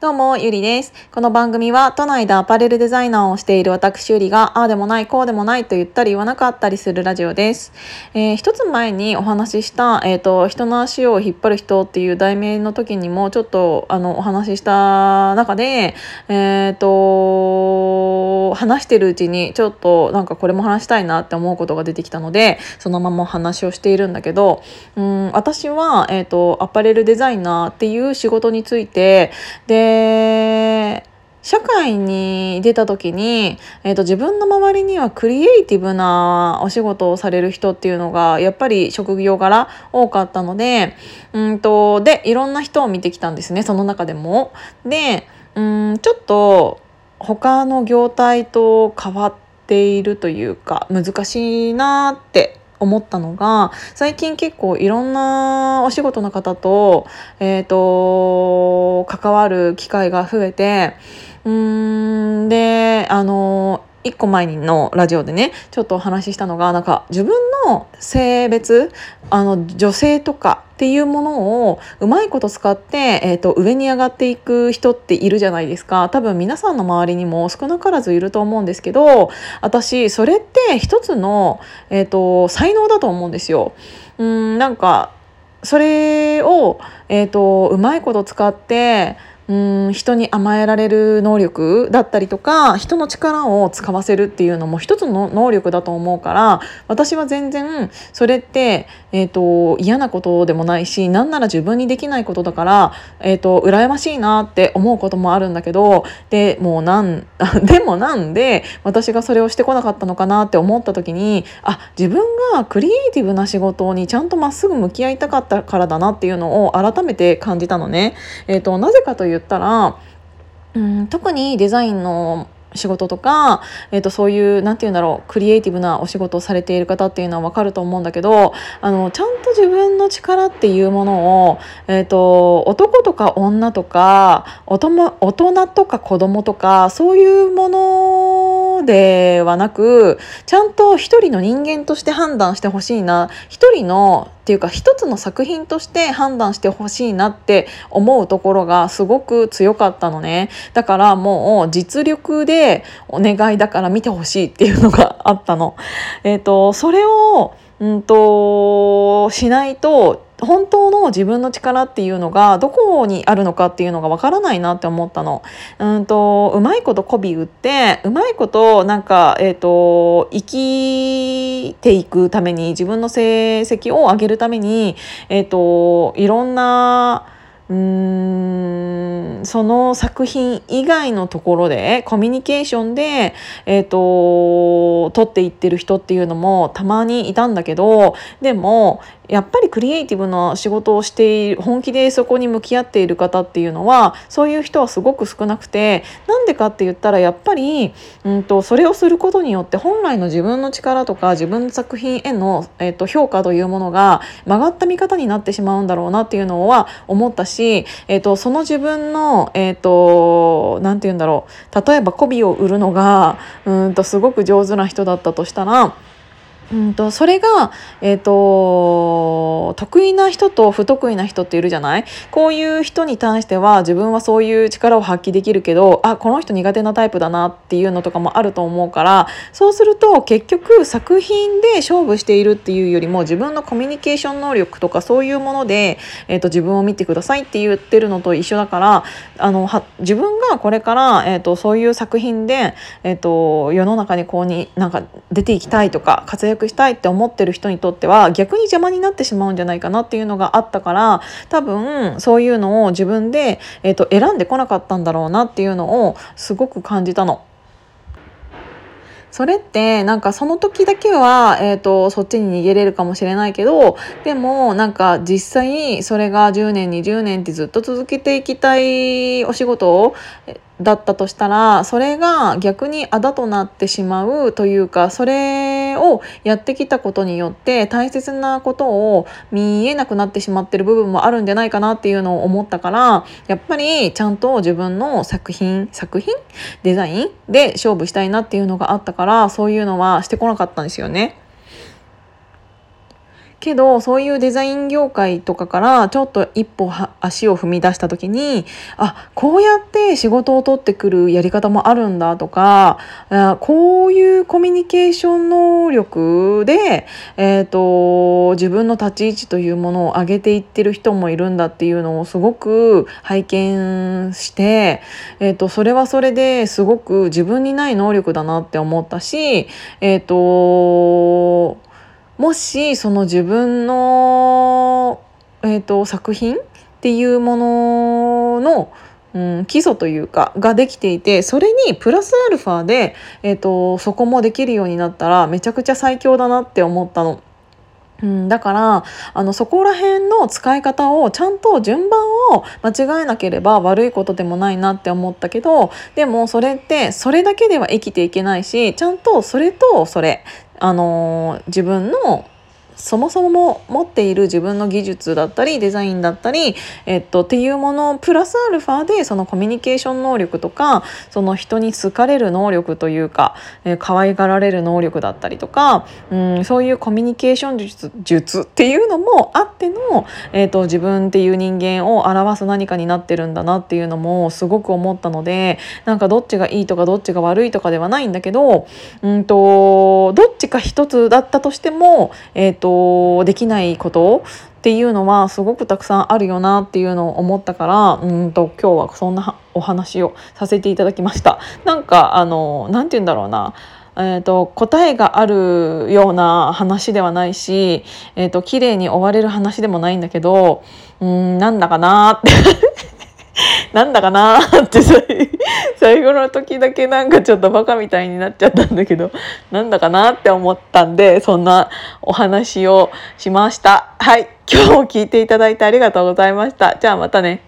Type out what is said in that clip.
どうも、ゆりです。この番組は都内でアパレルデザイナーをしている私ゆりが、ああでもない、こうでもないと言ったり言わなかったりするラジオです。えー、一つ前にお話しした、えっ、ー、と、人の足を引っ張る人っていう題名の時にもちょっとあのお話しした中で、えっ、ー、と、話してるうちにちょっとなんかこれも話したいなって思うことが出てきたので、そのまま話をしているんだけど、うん、私は、えっ、と、アパレルデザイナーっていう仕事について、で、で社会に出た時に、えーと、自分の周りにはクリエイティブなお仕事をされる人っていうのがやっぱり職業柄多かったのでうんとでいろんな人を見てきたんですねその中でも。でうんちょっと他の業態と変わっているというか難しいなって思ったのが最近結構いろんなお仕事の方と,、えーと、関わる機会が増えてうんであの一個前のラジオでねちょっとお話ししたのがなんか自分の性別あの女性とかっていうものをうまいこと使って、えーと、上に上がっていく人っているじゃないですか多分皆さんの周りにも少なからずいると思うんですけど私それって一つの、えーと、才能だと思うんですよ。うんなんかそれを、えーとうまいこと使ってうん人に甘えられる能力だったりとか人の力を使わせるっていうのも一つの能力だと思うから私は全然それって、えーと、嫌なことでもないし何なら自分にできないことだから、えーと、羨ましいなって思うこともあるんだけどでもうなん でもなんで私がそれをしてこなかったのかなって思った時にあ自分がクリエイティブな仕事にちゃんとまっすぐ向き合いたかったからだなっていうのを改めて感じたのね。えーとなぜかという言ったらうん特にデザインの仕事とか、えー、とそういう何て言うんだろうクリエイティブなお仕事をされている方っていうのは分かると思うんだけどあのちゃんと自分の力っていうものを、えーと、男とか女とか大人とか子供とかそういうものではなくちゃんと一人の人間として判断してほしいな一人のっていうか一つの作品として判断してほしいなって思うところがすごく強かったのねだからもう実力でお願いだから見てほしいっていうのがあったの。えーと、それをうんとしないと本当の自分の力っていうのがどこにあるのかっていうのがわからないなって思ったの。うんとうまいこと媚び売ってうまいことなんか、えーと、生きていくために自分の成績を上げるために、えーといろんなその作品以外のところでコミュニケーションで、えーと、取っていってる人っていうのもたまにいたんだけどでもやっぱりクリエイティブな仕事をしている本気でそこに向き合っている方っていうのはそういう人はすごく少なくてなんでかって言ったらやっぱり、うんと、それをすることによって本来の自分の力とか自分の作品への、えーと、評価というものが曲がった見方になってしまうんだろうなっていうのは思ったし、しえーと、その自分の何、えー、とて言うんだろう。例えば媚びを売るのがうんとすごく上手な人だったとしたらうんとそれが、えーと、得意な人と不得意な人っているじゃない？こういう人に対しては自分はそういう力を発揮できるけどあこの人苦手なタイプだなっていうのとかもあると思うからそうすると結局作品で勝負しているっていうよりも自分のコミュニケーション能力とかそういうもので、えーと、自分を見てくださいって言ってるのと一緒だからあのは自分がこれから、えーと、そういう作品で、えー、と世の中にこうになんか出ていきたいとか活躍躍したいって思ってる人にとっては逆に邪魔になってしまうんじゃないかなっていうのがあったから多分そういうのを自分で、えーと、選んでこなかったんだろうなっていうのをすごく感じたの。それってなんかその時だけは、えーと、そっちに逃げれるかもしれないけどでもなんか実際それが10年20年ってずっと続けていきたいお仕事だったとしたらそれが逆にあだとなってしまうというかそれをやってきたことによって大切なことを見えなくなってしまってる部分もあるんじゃないかなっていうのを思ったからやっぱりちゃんと自分の作品作品？デザイン？で勝負したいなっていうのがあったからそういうのはしてこなかったんですよね。けどそういうデザイン業界とかからちょっと一歩足を踏み出した時にあこうやって仕事を取ってくるやり方もあるんだとかあこういうコミュニケーション能力で、えーと、自分の立ち位置というものを上げていってる人もいるんだっていうのをすごく拝見して、えーと、それはそれですごく自分にない能力だなって思ったし、えーともしその自分の、えーと、作品っていうものの、うん、基礎というかができていてそれにプラスアルファで、えーと、そこもできるようになったらめちゃくちゃ最強だなって思ったの。うん、だからあのそこら辺の使い方をちゃんと順番を間違えなければ悪いことでもないなって思ったけどでもそれってそれだけでは生きていけないしちゃんとそれとそれあの自分のそもそも持っている自分の技術だったりデザインだったり、えっと、っていうものプラスアルファでそのコミュニケーション能力とかその人に好かれる能力というか、えー、可愛がられる能力だったりとか、うん、そういうコミュニケーション術術っていうのもあっての、えっと、自分っていう人間を表す何かになってるんだなっていうのもすごく思ったのでなんかどっちがいいとかどっちが悪いとかではないんだけど、うんと、どっちか一つだったとしても、えっととできないことっていうのはすごくたくさんあるよなっていうのを思ったからうんと今日はそんなお話をさせていただきました。なんかあのなんて言うんだろうなえーと、答えがあるような話ではないし、えーと、綺麗に終われる話でもないんだけどうんなんだかなって なんだかなって 最後の時だけなんかちょっとバカみたいになっちゃったんだけどなんだかなって思ったんでそんなお話をしました。はい今日も聞いていただいてありがとうございました。じゃあまたね。